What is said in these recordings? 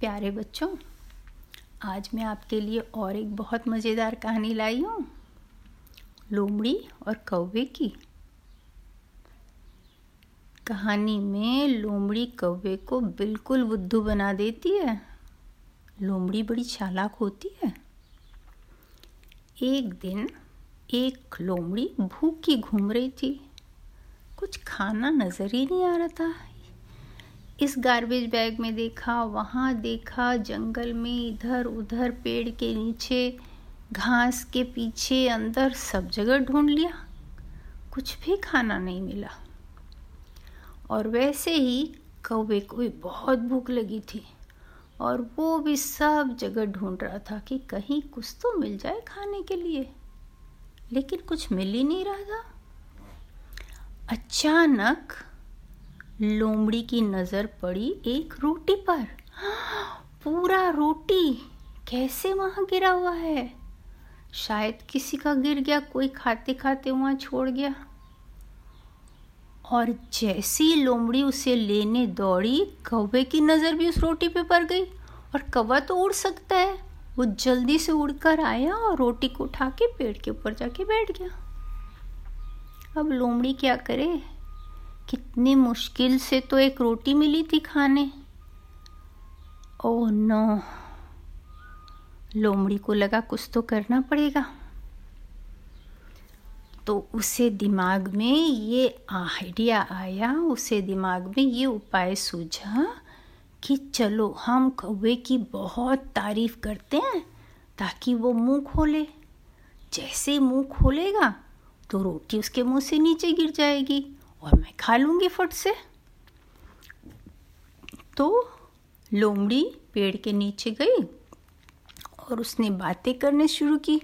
प्यारे बच्चों, आज मैं आपके लिए और एक बहुत मज़ेदार कहानी लाई हूँ, लोमड़ी और कौवे की। कहानी में लोमड़ी कौवे को बिल्कुल बुद्धू बना देती है। लोमड़ी बड़ी चालाक होती है। एक दिन एक लोमड़ी भूखी घूम रही थी। कुछ खाना नज़र ही नहीं आ रहा था इस गार्बेज बैग में देखा, वहाँ देखा, जंगल में इधर उधर, पेड़ के नीचे, घास के पीछे, अंदर सब जगह ढूंढ लिया। कुछ भी खाना नहीं मिला। और वैसे ही कौवे को बहुत भूख लगी थी। और वो भी सब जगह ढूंढ रहा था कि कहीं कुछ तो मिल जाए खाने के लिए। लेकिन कुछ मिल ही नहीं रहा था। अचानक लोमड़ी की नज़र पड़ी एक रोटी पर। पूरा रोटी कैसे वहाँ गिरा हुआ है? शायद किसी का गिर गया, कोई खाते खाते वहाँ छोड़ गया। और जैसी लोमड़ी उसे लेने दौड़ी, कौवे की नज़र भी उस रोटी पे पड़ गई। और कौवा तो उड़ सकता है। वो जल्दी से उड़कर आया और रोटी को उठा के पेड़ के ऊपर जाके बैठ गया। अब लोमड़ी क्या करे? कितनी मुश्किल से तो एक रोटी मिली थी खाने। Oh no. लोमड़ी को लगा कुछ तो करना पड़ेगा। तो उसे दिमाग में ये आइडिया आया, उसे दिमाग में ये उपाय सूझा कि चलो, हम कौवे की बहुत तारीफ़ करते हैं ताकि वो मुँह खोले। जैसे मुँह खोलेगा तो रोटी उसके मुँह से नीचे गिर जाएगी। और मैं खा लूँगी फट से। तो लोमड़ी पेड़ के नीचे गई और उसने बातें करने शुरू की।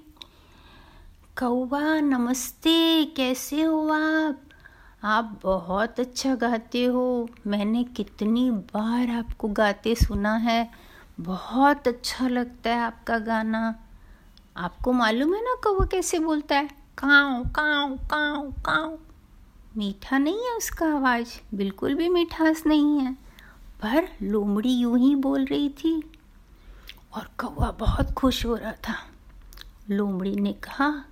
कौवा, नमस्ते, कैसे हो आप? आप बहुत अच्छा गाते हो। मैंने कितनी बार आपको गाते सुना है। बहुत अच्छा लगता है आपका गाना। आपको मालूम है ना कौवा कैसे बोलता है? काँव काँव काँव काँव। मीठा नहीं है उसका आवाज़? बिल्कुल भी मिठास नहीं है। पर लोमड़ी यूँ ही बोल रही थी। और कौवा बहुत खुश हो रहा था। लोमड़ी ने कहा,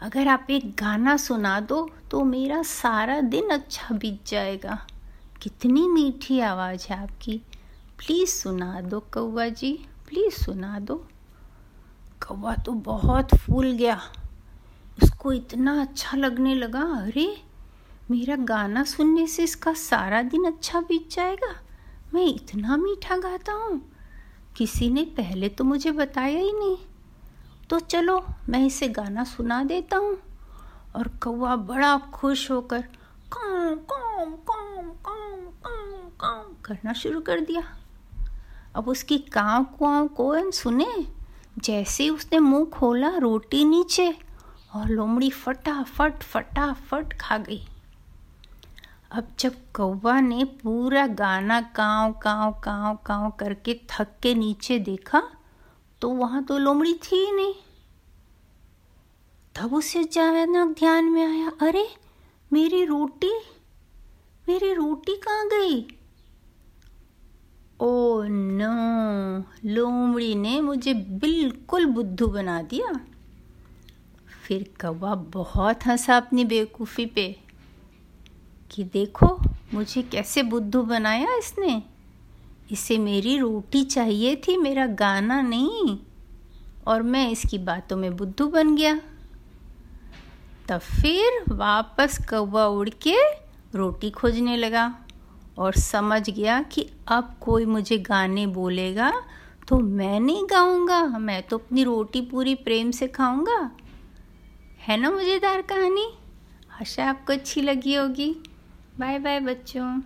अगर आप एक गाना सुना दो तो मेरा सारा दिन अच्छा बीत जाएगा। कितनी मीठी आवाज़ है आपकी। प्लीज़ सुना दो कौवा जी, प्लीज़ सुना दो। कौवा तो बहुत फूल गया। उसको इतना अच्छा लगने लगा, अरे मेरा गाना सुनने से इसका सारा दिन अच्छा बीत जाएगा। मैं इतना मीठा गाता हूँ। किसी ने पहले तो मुझे बताया ही नहीं। तो चलो, मैं इसे गाना सुना देता हूँ। और कौआ बड़ा खुश होकर काम काम काम काम काम काम करना शुरू कर दिया। अब उसकी काव, कुआव कौन सुने? जैसे उसने मुँह खोला रोटी नीचे और लोमड़ी फटाफट फटाफट खा गई। अब जब कौवा ने पूरा गाना काँव काँव काँव काँव करके थक के नीचे देखा तो वहाँ तो लोमड़ी थी ही नहीं। तब उसे अचानक ध्यान में आया, अरे, मेरी रोटी? मेरी रोटी कहाँ गई? ओ नो, लोमड़ी ने मुझे बिल्कुल बुद्धू बना दिया। फिर कौवा बहुत हंसा अपनी बेवकूफ़ी पे। कि देखो, मुझे कैसे बुद्धू बनाया इसने? इसे मेरी रोटी चाहिए थी, मेरा गाना नहीं। और मैं इसकी बातों में बुद्धू बन गया। तब फिर वापस कौवा उड़ के रोटी खोजने लगा और समझ गया कि अब कोई मुझे गाने बोलेगा तो मैं नहीं गाऊँगा, मैं तो अपनी रोटी पूरी प्रेम से खाऊँगा। है ना मज़ेदार कहानी? आशा, आपको अच्छी लगी होगी। बाय बाय बच्चों।